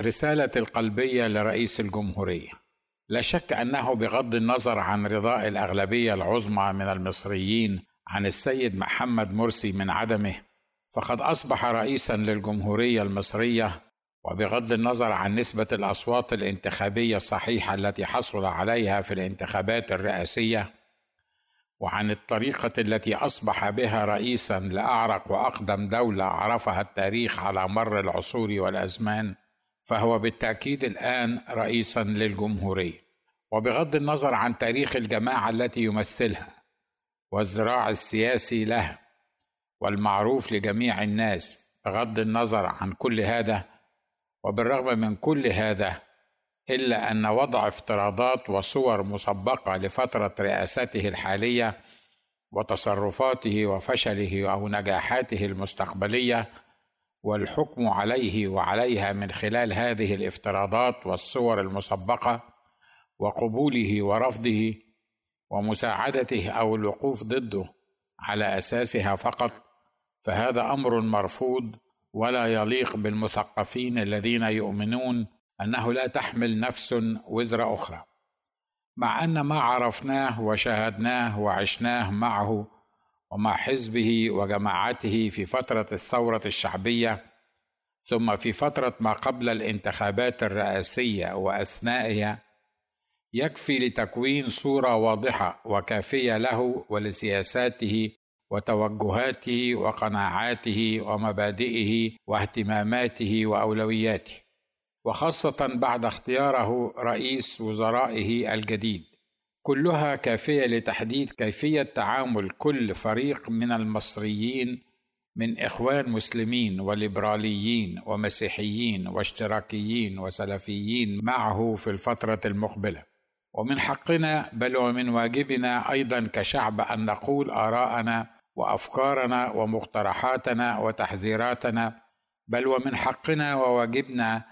رسالة القلبية لرئيس الجمهورية. لا شك أنه بغض النظر عن رضاء الأغلبية العظمى من المصريين عن السيد محمد مرسي من عدمه فقد أصبح رئيسا للجمهورية المصرية وبغض النظر عن نسبة الأصوات الانتخابية الصحيحة التي حصل عليها في الانتخابات الرئاسية وعن الطريقة التي أصبح بها رئيسا لأعرق وأقدم دولة عرفها التاريخ على مر العصور والأزمان. فهو بالتأكيد الآن رئيسا للجمهورية. وبغض النظر عن تاريخ الجماعة التي يمثلها والذراع السياسي لها والمعروف لجميع الناس بغض النظر عن كل هذا وبالرغم من كل هذا إلا أن وضع افتراضات وصور مسبقة لفترة رئاسته الحالية وتصرفاته وفشله أو نجاحاته المستقبلية والحكم عليه وعليها من خلال هذه الافتراضات والصور المسبقة وقبوله ورفضه ومساعدته أو الوقوف ضده على أساسها فقط فهذا أمر مرفوض ولا يليق بالمثقفين الذين يؤمنون أنه لا تحمل نفس وزر أخرى مع أن ما عرفناه وشاهدناه وعشناه معه ومع حزبه وجماعته في فترة الثورة الشعبية ثم في فترة ما قبل الانتخابات الرئاسية وأثنائها يكفي لتكوين صورة واضحة وكافية له ولسياساته وتوجهاته وقناعاته ومبادئه واهتماماته وأولوياته وخاصة بعد اختياره رئيس وزرائه الجديد. كلها كافية لتحديد كيفية تعامل كل فريق من المصريين من إخوان مسلمين وليبراليين ومسيحيين واشتراكيين وسلفيين معه في الفترة المقبلة. ومن حقنا بل ومن واجبنا أيضا كشعب أن نقول آراءنا وأفكارنا ومقترحاتنا وتحذيراتنا بل ومن حقنا وواجبنا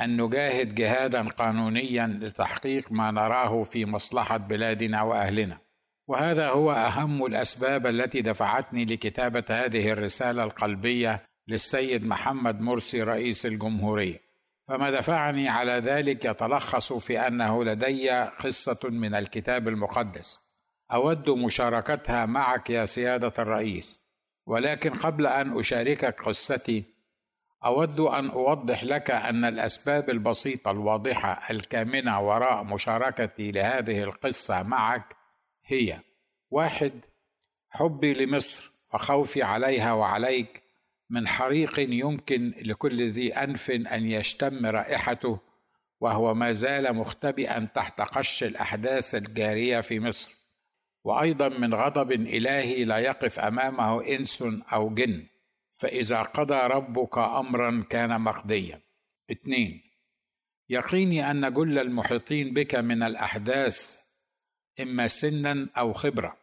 أن نجاهد جهادا قانونيا لتحقيق ما نراه في مصلحة بلادنا وأهلنا. وهذا هو أهم الأسباب التي دفعتني لكتابة هذه الرسالة القلبية للسيد محمد مرسي رئيس الجمهورية. فما دفعني على ذلك يتلخص في أنه لدي قصة من الكتاب المقدس. أود مشاركتها معك يا سيادة الرئيس. ولكن قبل أن أشاركك قصتي أود أن أوضح لك أن الأسباب البسيطة الواضحة الكامنة وراء مشاركتي لهذه القصة معك هي واحد حبي لمصر وخوفي عليها وعليك من حريق يمكن لكل ذي أنف أن يشتم رائحته وهو ما زال مختبئا تحت قش الأحداث الجارية في مصر. وأيضا من غضب إلهي لا يقف أمامه إنس أو جن. فإذا قضى ربك امرا كان مقضيا. اثنين يقيني أن جل المحيطين بك من الأحداث إما سنا أو خبرة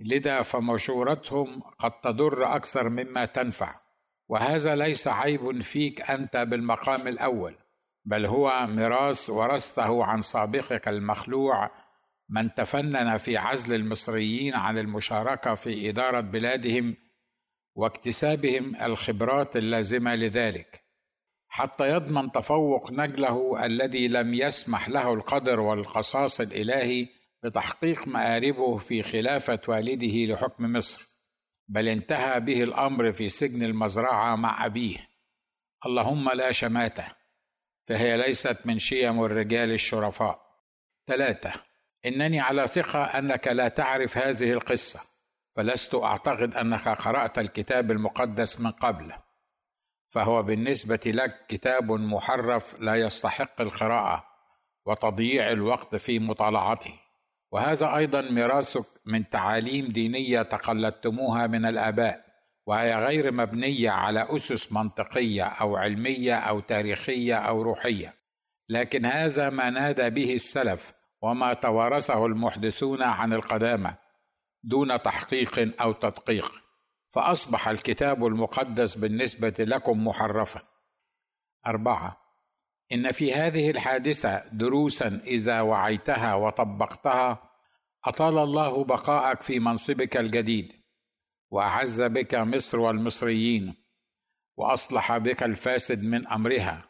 لذا فمشورتهم قد تضر أكثر مما تنفع. وهذا ليس عيب فيك أنت بالمقام الأول بل هو ميراث ورثته عن سابقك المخلوع من تفنن في عزل المصريين عن المشاركة في إدارة بلادهم واكتسابهم الخبرات اللازمة لذلك حتى يضمن تفوق نجله الذي لم يسمح له القدر والقصاص الإلهي بتحقيق مآربه في خلافة والده لحكم مصر بل انتهى به الأمر في سجن المزرعة مع أبيه. اللهم لا شماتة فهي ليست من شيم الرجال الشرفاء. ثلاثة إنني على ثقة أنك لا تعرف هذه القصة. فلست أعتقد أنك قرأت الكتاب المقدس من قبل. فهو بالنسبة لك كتاب محرف لا يستحق القراءة وتضييع الوقت في مطالعته. وهذا أيضا ميراثك من تعاليم دينية تقلدتموها من الآباء وهي غير مبنية على أسس منطقية أو علمية أو تاريخية أو روحية. لكن هذا ما نادى به السلف وما توارثه المحدثون عن القدامى. دون تحقيق أو تدقيق فأصبح الكتاب المقدس بالنسبة لكم محرفا. أربعة إن في هذه الحادثة دروسا إذا وعيتها وطبقتها أطال الله بقاءك في منصبك الجديد وأعز بك مصر والمصريين وأصلح بك الفاسد من أمرها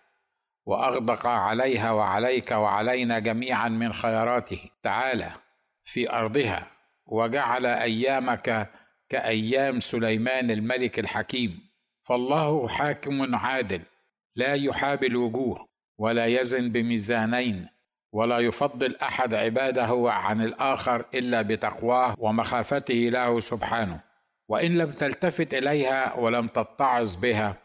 وأغدق عليها وعليك وعلينا جميعا من خيراته تعالى في أرضها. وجعل أيامك كأيام سليمان الملك الحكيم. فالله حاكم عادل لا يحابي الوجوه ولا يزن بميزانين ولا يفضل أحد عباده عن الآخر إلا بتقواه ومخافته له سبحانه. وإن لم تلتفت إليها ولم تتعظ بها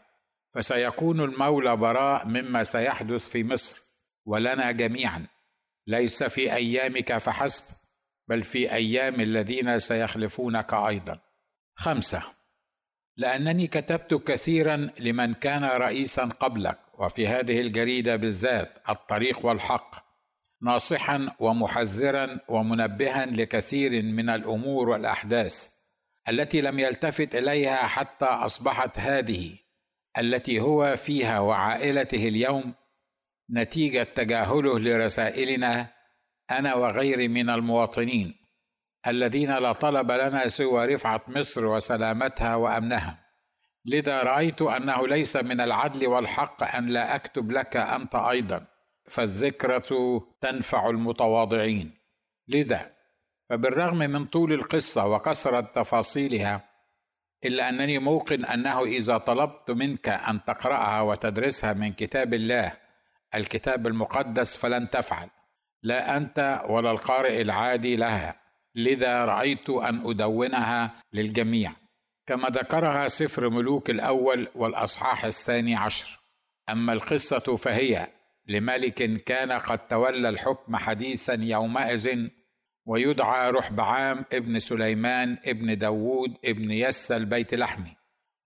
فسيكون المولى براء مما سيحدث في مصر ولنا جميعا. ليس في أيامك فحسب. بل في أيام الذين سيخلفونك أيضا. خمسة. لأنني كتبت كثيرا لمن كان رئيسا قبلك وفي هذه الجريدة بالذات الطريق والحق ناصحا ومحذرا ومنبها لكثير من الأمور والأحداث التي لم يلتفت إليها حتى أصبحت هذه التي هو فيها وعائلته اليوم نتيجة تجاهله لرسائلنا أنا وغيري من المواطنين الذين لا طلب لنا سوى رفعة مصر وسلامتها وأمنها. لذا رأيت أنه ليس من العدل والحق أن لا أكتب لك أنت أيضا فالذكرة تنفع المتواضعين. لذا فبالرغم من طول القصة وكثرة تفاصيلها إلا أنني موقن أنه إذا طلبت منك أن تقرأها وتدرسها من كتاب الله الكتاب المقدس فلن تفعل. لا أنت ولا القارئ العادي لها. لذا رأيت أن أدونها للجميع. كما ذكرها سفر ملوك الأول والأصحاح الثاني عشر. أما القصة فهي لملك كان قد تولى الحكم حديثا يومئذ ويدعى رحبعام ابن سليمان ابن داوود ابن يسى البيت لحمي.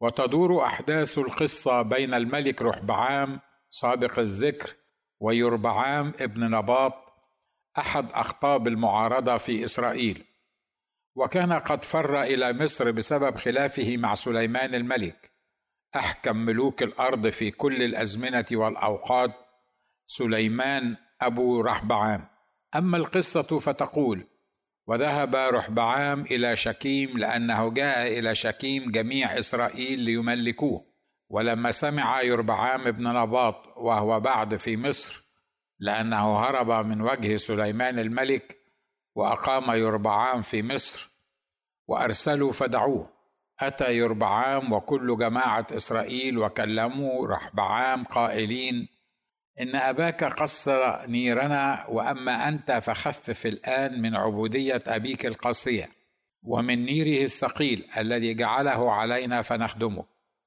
وتدور أحداث القصة بين الملك رحبعام سابق الذكر ويربعام ابن نباط أحد أخطاب المعارضة في إسرائيل وكان قد فر إلى مصر بسبب خلافه مع سليمان الملك أحكم ملوك الأرض في كل الأزمنة والأوقات سليمان أبو رحبعام. أما القصة فتقول وذهب رحبعام إلى شكيم لأنه جاء إلى شكيم جميع إسرائيل ليملكوه ولما سمع يربعام بن نباط وهو بعد في مصر لأنه هرب من وجه سليمان الملك وأقام يربعام في مصر وأرسلوا فدعوه. أتى يربعام وكل جماعة إسرائيل وكلموا رحبعام قائلين إن أباك قصر نيرنا وأما أنت فخفف الآن من عبودية أبيك القاسية ومن نيره الثقيل الذي جعله علينا فنخدمه.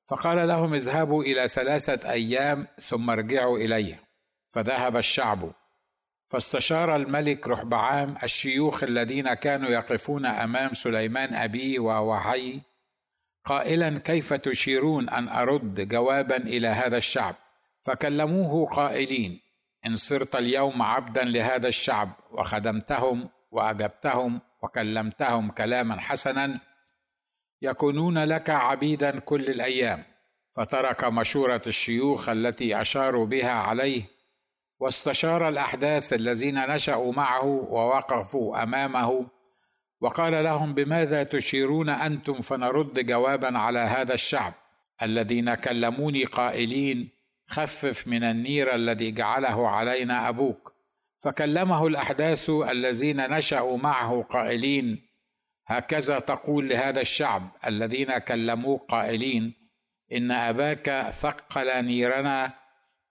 فقال لهم اذهبوا إلى ثلاثة أيام ثم ارجعوا إلي. فذهب الشعب. فاستشار الملك رحبعام الشيوخ الذين كانوا يقفون أمام سليمان أبيه وهو حي قائلا كيف تشيرون أن أرد جوابا إلى هذا الشعب؟ فكلموه قائلين إن صرت اليوم عبدا لهذا الشعب وخدمتهم وأجبتهم وكلمتهم كلاما حسنا يكونون لك عبيدا كل الأيام. فترك مشورة الشيوخ التي أشاروا بها عليه واستشار الأحداث الذين نشأوا معه ووقفوا أمامه وقال لهم بماذا تشيرون أنتم فنرد جوابا على هذا الشعب؟ الذين كلموني قائلين خفف من النير الذي جعله علينا أبوك. فكلمه الأحداث الذين نشأوا معه قائلين هكذا تقول لهذا الشعب الذين كلموه قائلين إن أباك ثقل نيرنا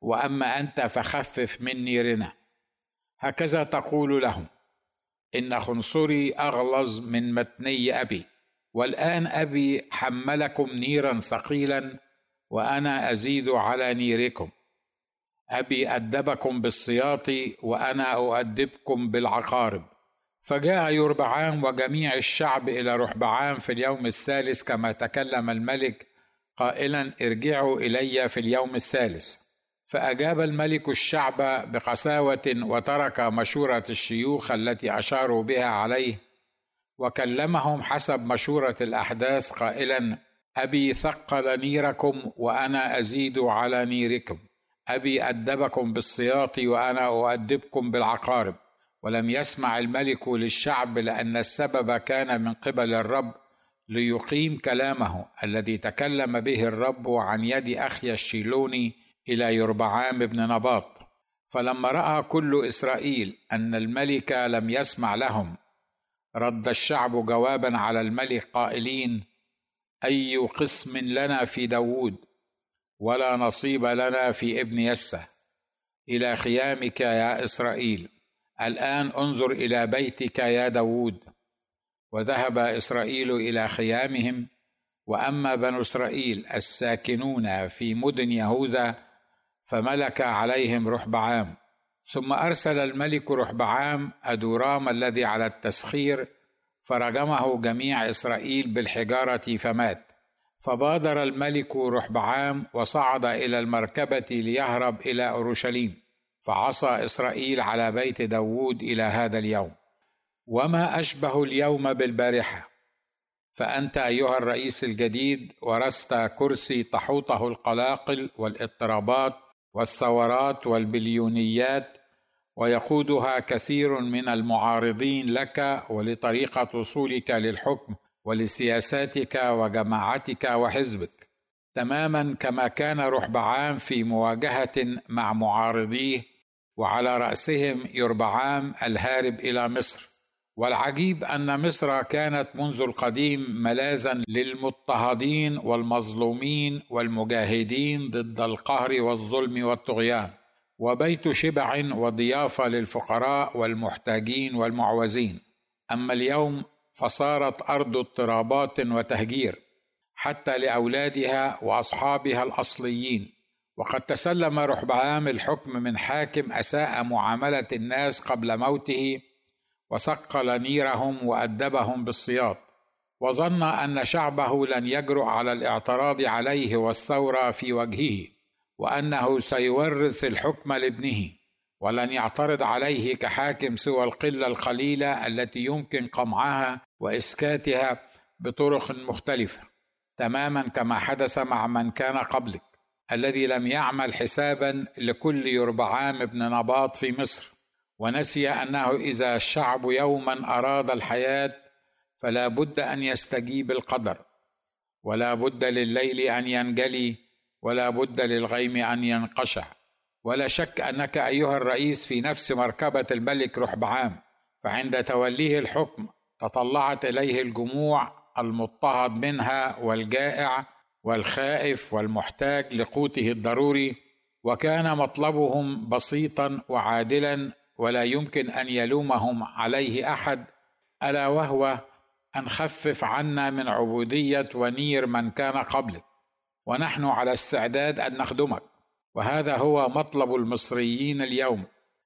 وأما أنت فخفف من نيرنا هكذا تقول لهم إن خنصري أغلظ من متني أبي والآن أبي حملكم نيرا ثقيلا وأنا أزيد على نيركم. أبي أدبكم بالسياط وأنا أؤدبكم بالعقارب. فجاء يربعام وجميع الشعب إلى رحبعام في اليوم الثالث كما تكلم الملك قائلا ارجعوا إلي في اليوم الثالث. فأجاب الملك الشعب بقساوة وترك مشورة الشيوخ التي أشاروا بها عليه وكلمهم حسب مشورة الأحداث قائلا أبي ثقل نيركم وأنا أزيد على نيركم أبي أدبكم بالسياط وأنا أؤدبكم بالعقارب ولم يسمع الملك للشعب لأن السبب كان من قبل الرب ليقيم كلامه الذي تكلم به الرب عن يد أخي الشيلوني إلى يربعام بن نباط. فلما رأى كل إسرائيل أن الملك لم يسمع لهم رد الشعب جوابا على الملك قائلين أي قسم لنا في داوود ولا نصيب لنا في ابن يسه؟ إلى خيامك يا إسرائيل. الآن انظر إلى بيتك يا داوود وذهب إسرائيل إلى خيامهم وأما بنو إسرائيل الساكنون في مدن يهوذا فملك عليهم رحبعام ثم أرسل الملك رحبعام ادورام الذي على التسخير فرجمه جميع إسرائيل بالحجارة فمات. فبادر الملك رحبعام وصعد إلى المركبة ليهرب إلى أورشليم فعصى إسرائيل على بيت داوود إلى هذا اليوم. وما أشبه اليوم بالبارحة. فأنت أيها الرئيس الجديد ورثت كرسي تحوطه القلاقل والإضطرابات والثورات والبليونيات ويقودها كثير من المعارضين لك ولطريقة وصولك للحكم ولسياساتك وجماعتك وحزبك. تماما كما كان رحبعام في مواجهة مع معارضيه وعلى رأسهم يربعام الهارب إلى مصر. والعجيب أن مصر كانت منذ القديم ملاذا للمضطهدين والمظلومين والمجاهدين ضد القهر والظلم والطغيان وبيت شبع وضيافة للفقراء والمحتاجين والمعوزين. أما اليوم فصارت أرض اضطرابات وتهجير حتى لأولادها وأصحابها الأصليين. وقد تسلم رحبعام الحكم من حاكم أساء معاملة الناس قبل موته وثقل نيرهم وأدبهم بالصياط وظن أن شعبه لن يجرؤ على الاعتراض عليه والثورة في وجهه وأنه سيورث الحكم لابنه ولن يعترض عليه كحاكم سوى القلة القليلة التي يمكن قمعها وإسكاتها بطرق مختلفة تماما كما حدث مع من كان قبلك الذي لم يعمل حسابا لكل يربعام بن نباط في مصر. ونسي أنه إذا الشعب يوما أراد الحياة فلا بد أن يستجيب القدر ولا بد لليل أن ينجلي ولا بد للغيم أن ينقشع. ولا شك أنك أيها الرئيس في نفس مركبة الملك رحبعام فعند توليه الحكم تطلعت إليه الجموع المضطهد منها والجائع والخائف والمحتاج لقوته الضروري وكان مطلبهم بسيطا وعادلا ولا يمكن أن يلومهم عليه أحد ألا وهو أن خفف عنا من عبودية ونير من كان قبلك. ونحن على استعداد أن نخدمك. وهذا هو مطلب المصريين اليوم.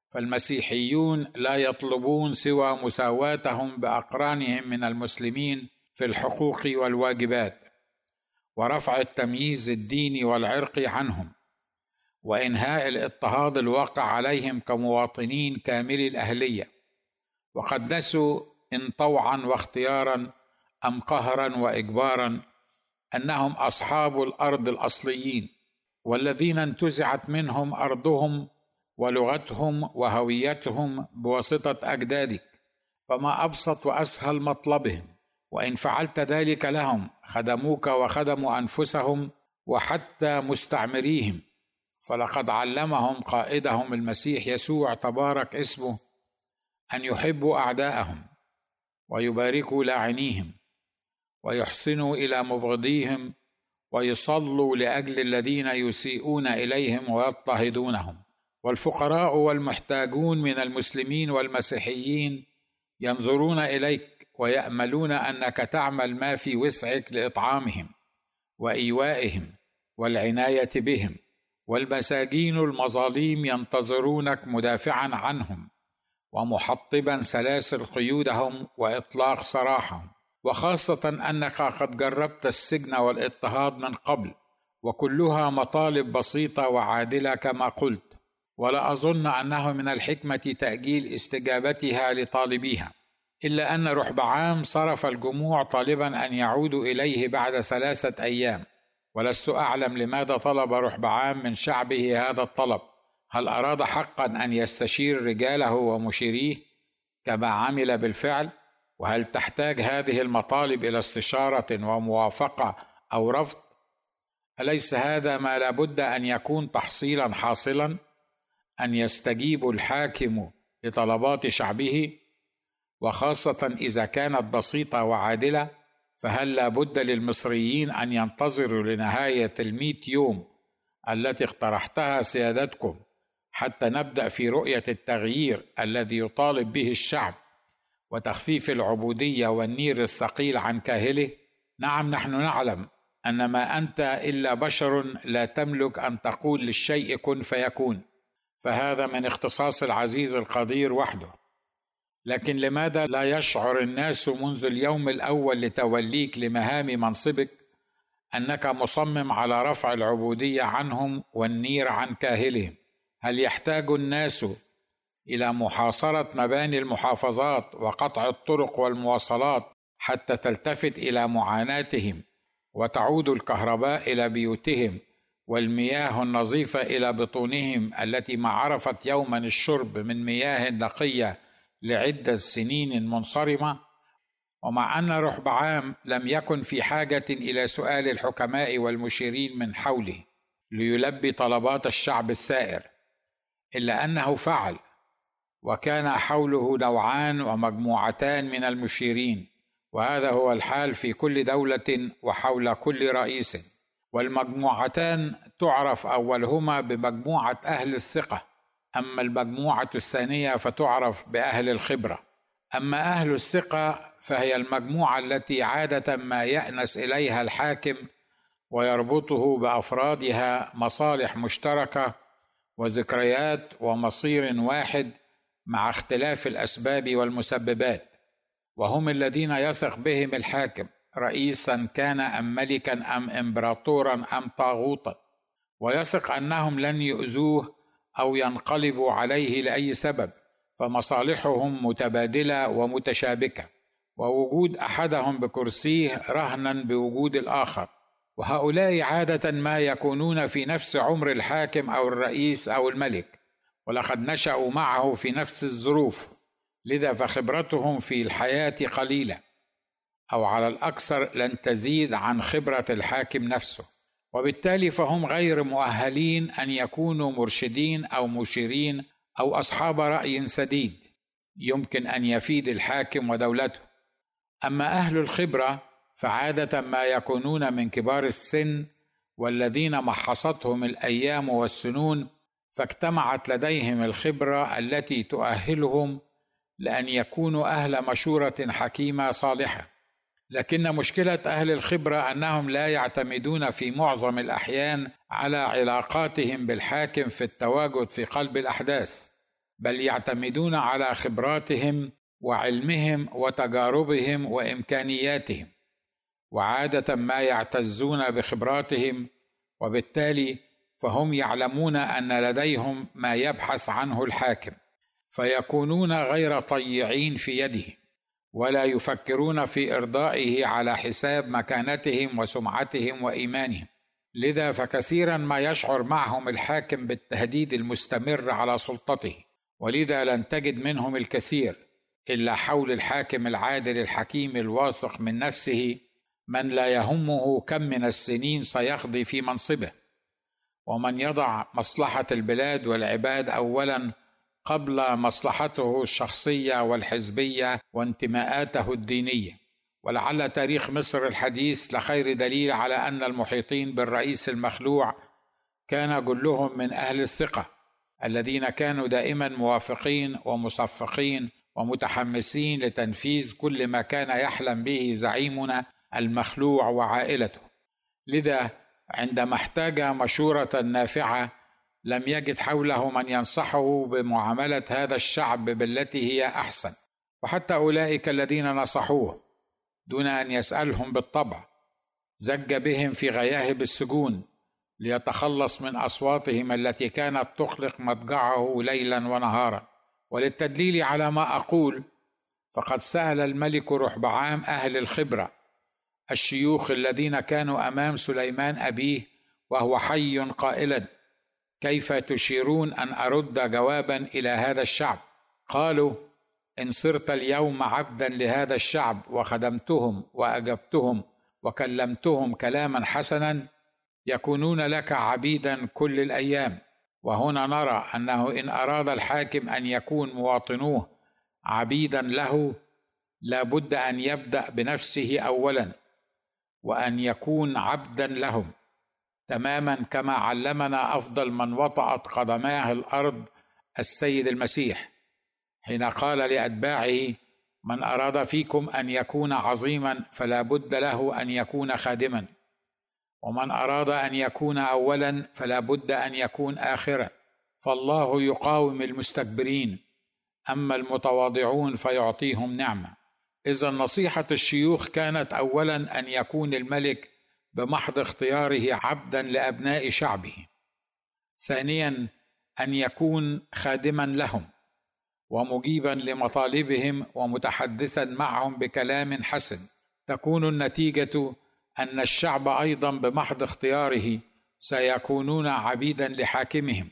فالمسيحيون لا يطلبون سوى مساواتهم بأقرانهم من المسلمين في الحقوق والواجبات. ورفع التمييز الديني والعرقي عنهم. وإنهاء الاضطهاد الواقع عليهم كمواطنين كاملي الأهلية. وقد نسوا إن طوعا واختيارا أم قهرا واجبارا أنهم أصحاب الأرض الأصليين والذين انتزعت منهم أرضهم ولغتهم وهويتهم بواسطة أجدادك فما أبسط وأسهل مطلبهم. وإن فعلت ذلك لهم خدموك وخدموا أنفسهم وحتى مستعمريهم. فلقد علمهم قائدهم المسيح يسوع تبارك اسمه أن يحبوا أعداءهم ويباركوا لاعنيهم ويحسنوا إلى مبغضيهم ويصلوا لأجل الذين يسيئون إليهم ويضطهدونهم. والفقراء والمحتاجون من المسلمين والمسيحيين ينظرون إليك ويأملون أنك تعمل ما في وسعك لإطعامهم وإيوائهم والعناية بهم. والمساجين المظاليم ينتظرونك مدافعا عنهم ومحطبا سلاسل قيودهم وإطلاق سراحهم. وخاصة أنك قد جربت السجن والاضطهاد من قبل وكلها مطالب بسيطة وعادلة كما قلت ولا أظن أنه من الحكمة تأجيل استجابتها لطالبيها إلا أن رحبعام صرف الجموع طالبا أن يعودوا إليه بعد ثلاثة أيام. ولست أعلم لماذا طلب رحبعام من شعبه هذا الطلب. هل أراد حقا أن يستشير رجاله ومشيريه كما عمل بالفعل؟ وهل تحتاج هذه المطالب إلى استشارة وموافقة أو رفض؟ أليس هذا ما لابد أن يكون تحصيلا حاصلا؟ أن يستجيب الحاكم لطلبات شعبه؟ وخاصة إذا كانت بسيطة وعادلة فهل لا بد للمصريين أن ينتظروا لنهاية المئة يوم التي اقترحتها سيادتكم حتى نبدأ في رؤية التغيير الذي يطالب به الشعب وتخفيف العبودية والنير الثقيل عن كاهله؟ نعم نحن نعلم أن ما أنت إلا بشر لا تملك أن تقول للشيء كن فيكون. فهذا من اختصاص العزيز القدير وحده. لكن لماذا لا يشعر الناس منذ اليوم الأول لتوليك لمهام منصبك أنك مصمم على رفع العبودية عنهم والنير عن كاهلهم؟ هل يحتاج الناس إلى محاصرة مباني المحافظات وقطع الطرق والمواصلات حتى تلتفت إلى معاناتهم وتعود الكهرباء إلى بيوتهم والمياه النظيفة إلى بطونهم التي ما عرفت يوما الشرب من مياه نقية لعدة سنين منصرمة ومع أن رحبعام لم يكن في حاجة إلى سؤال الحكماء والمشيرين من حوله ليلبي طلبات الشعب الثائر إلا أنه فعل وكان حوله نوعان ومجموعتان من المشيرين وهذا هو الحال في كل دولة وحول كل رئيس والمجموعتان تعرف أولهما بمجموعة أهل الثقة. أما المجموعة الثانية فتعرف بأهل الخبرة. أما أهل الثقة فهي المجموعة التي عادة ما يأنس إليها الحاكم ويربطه بأفرادها مصالح مشتركة وذكريات ومصير واحد مع اختلاف الأسباب والمسببات. وهم الذين يثق بهم الحاكم رئيسا كان أم ملكا أم امبراطورا أم طاغوتا. ويثق أنهم لن يؤذوه أو ينقلبوا عليه لأي سبب فمصالحهم متبادلة ومتشابكة ووجود أحدهم بكرسيه رهنا بوجود الآخر. وهؤلاء عادة ما يكونون في نفس عمر الحاكم أو الرئيس أو الملك ولقد نشأوا معه في نفس الظروف لذا فخبرتهم في الحياة قليلة أو على الأكثر لن تزيد عن خبرة الحاكم نفسه. وبالتالي فهم غير مؤهلين أن يكونوا مرشدين أو مشيرين أو أصحاب رأي سديد. يمكن أن يفيد الحاكم ودولته. أما أهل الخبرة فعادة ما يكونون من كبار السن والذين محصتهم الأيام والسنون فاجتمعت لديهم الخبرة التي تؤهلهم لأن يكونوا أهل مشورة حكيمة صالحة. لكن مشكلة أهل الخبرة أنهم لا يعتمدون في معظم الأحيان على علاقاتهم بالحاكم في التواجد في قلب الأحداث بل يعتمدون على خبراتهم وعلمهم وتجاربهم وإمكانياتهم وعادة ما يعتزون بخبراتهم وبالتالي فهم يعلمون أن لديهم ما يبحث عنه الحاكم فيكونون غير طيعين في يده. ولا يفكرون في إرضائه على حساب مكانتهم وسمعتهم وإيمانهم. لذا فكثيرا ما يشعر معهم الحاكم بالتهديد المستمر على سلطته ولذا لن تجد منهم الكثير إلا حول الحاكم العادل الحكيم الواثق من نفسه من لا يهمه كم من السنين سيقضي في منصبه. ومن يضع مصلحة البلاد والعباد اولا قبل مصلحته الشخصية والحزبية وانتماءاته الدينية. ولعل تاريخ مصر الحديث لخير دليل على أن المحيطين بالرئيس المخلوع كان جلهم من أهل الثقة الذين كانوا دائما موافقين ومصفقين ومتحمسين لتنفيذ كل ما كان يحلم به زعيمنا المخلوع وعائلته. لذا عندما احتاج مشورة نافعة لم يجد حوله من ينصحه بمعاملة هذا الشعب بالتي هي أحسن. وحتى أولئك الذين نصحوه دون أن يسألهم بالطبع زج بهم في غياهب السجون ليتخلص من أصواتهم التي كانت تقلق مضجعه ليلا ونهارا. وللتدليل على ما أقول فقد سأل الملك رحبعام أهل الخبرة الشيوخ الذين كانوا أمام سليمان أبيه وهو حي قائلا كيف تشيرون أن أرد جوابا إلى هذا الشعب؟ قالوا إن صرت اليوم عبدا لهذا الشعب وخدمتهم وأجبتهم وكلمتهم كلاما حسنا يكونون لك عبيدا كل الأيام. وهنا نرى أنه إن أراد الحاكم أن يكون مواطنوه عبيدا له لا بد أن يبدأ بنفسه اولا وأن يكون عبدا لهم. تماما كما علمنا أفضل من وطأت قدماه الأرض السيد المسيح حين قال لأتباعه من أراد فيكم أن يكون عظيما فلا بد له أن يكون خادما ومن أراد أن يكون أولا فلا بد أن يكون آخرا فالله يقاوم المستكبرين أما المتواضعون فيعطيهم نعمة. إذا نصيحة الشيوخ كانت أولا أن يكون الملك بمحض اختياره عبدا لأبناء شعبه. ثانيا أن يكون خادما لهم ومجيبا لمطالبهم ومتحدثا معهم بكلام حسن. تكون النتيجة أن الشعب أيضا بمحض اختياره سيكونون عبيدا لحاكمهم.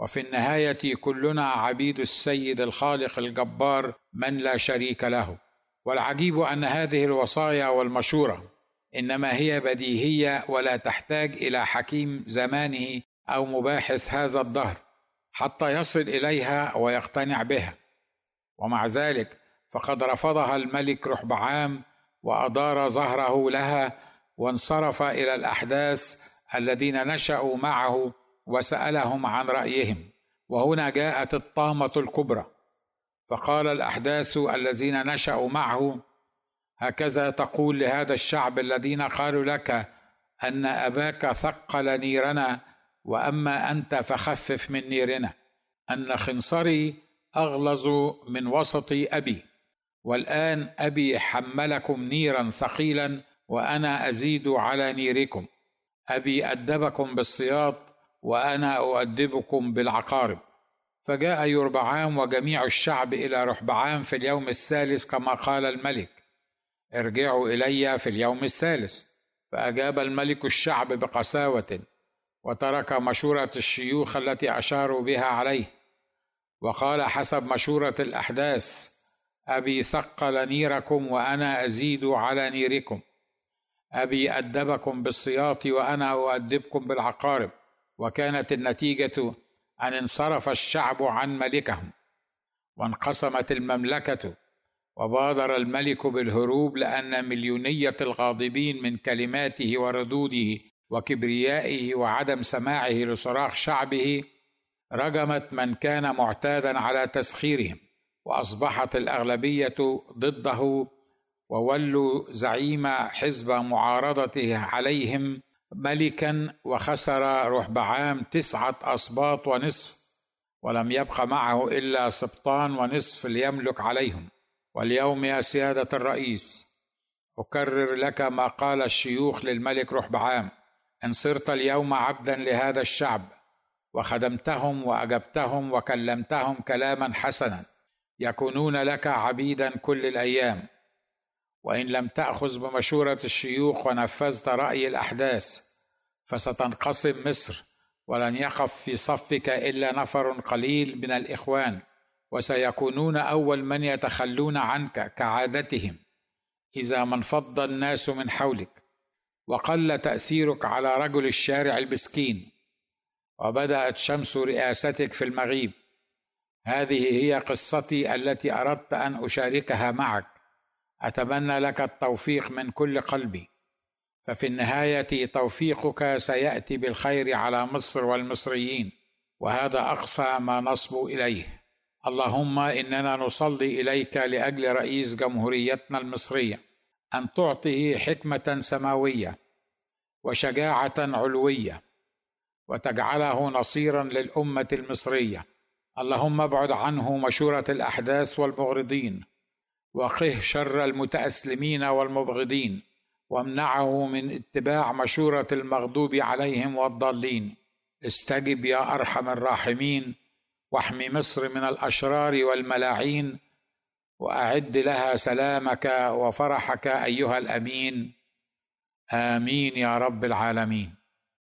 وفي النهاية كلنا عبيد السيد الخالق الجبار من لا شريك له. والعجيب أن هذه الوصايا والمشورة إنما هي بديهية ولا تحتاج إلى حكيم زمانه أو مباحث هذا الدهر حتى يصل إليها ويقتنع بها. ومع ذلك فقد رفضها الملك رحبعام وأدار ظهره لها وانصرف إلى الأحداث الذين نشأوا معه وسألهم عن رأيهم. وهنا جاءت الطامة الكبرى. فقال الأحداث الذين نشأوا معه هكذا تقول لهذا الشعب الذين قالوا لك أن أباك ثقل نيرنا وأما أنت فخفف من نيرنا. أن خنصري أغلظ من وسط أبي والآن أبي حملكم نيرا ثقيلا وأنا أزيد على نيركم. أبي أدبكم بالصياط وأنا أؤدبكم بالعقارب. فجاء يربعام وجميع الشعب إلى رحبعام في اليوم الثالث كما قال الملك. ارجعوا إلي في اليوم الثالث. فأجاب الملك الشعب بقساوة وترك مشورة الشيوخ التي أشاروا بها عليه. وقال حسب مشورة الأحداث أبي ثقل نيركم وأنا أزيد على نيركم. أبي أدبكم بالسياط وأنا أؤدبكم بالعقارب. وكانت النتيجة أن انصرف الشعب عن ملكهم. وانقسمت المملكة وبادر الملك بالهروب لأن مليونية الغاضبين من كلماته وردوده وكبريائه وعدم سماعه لصراخ شعبه رجمت من كان معتادا على تسخيرهم وأصبحت الأغلبية ضده وولوا زعيم حزب معارضته عليهم ملكا وخسر رحبعام تسعة أسباط ونصف ولم يبق معه إلا سبطان ونصف ليملك عليهم. واليوم يا سيادة الرئيس أكرر لك ما قال الشيوخ للملك رحبعام إن صرت اليوم عبدا لهذا الشعب وخدمتهم وأجبتهم وكلمتهم كلاما حسنا يكونون لك عبيدا كل الأيام. وإن لم تأخذ بمشورة الشيوخ ونفذت رأي الأحداث فستنقسم مصر ولن يقف في صفك إلا نفر قليل من الإخوان. وسيكونون أول من يتخلون عنك كعادتهم. إذا ما انفض الناس من حولك وقل تأثيرك على رجل الشارع المسكين وبدأت شمس رئاستك في المغيب هذه هي قصتي التي أردت أن أشاركها معك. أتمنى لك التوفيق من كل قلبي. ففي النهاية توفيقك سيأتي بالخير على مصر والمصريين وهذا أقصى ما نصبو إليه. اللهم إننا نصلي إليك لأجل رئيس جمهوريتنا المصرية أن تعطيه حكمة سماوية وشجاعة علوية وتجعله نصيرا للأمة المصرية. اللهم ابعد عنه مشورة الأحداث والمغرضين وقه شر المتأسلمين والمبغضين وامنعه من اتباع مشورة المغضوب عليهم والضالين. استجب يا أرحم الراحمين. واحمي مصر من الأشرار والملاعين وأعد لها سلامك وفرحك أيها الأمين. آمين يا رب العالمين.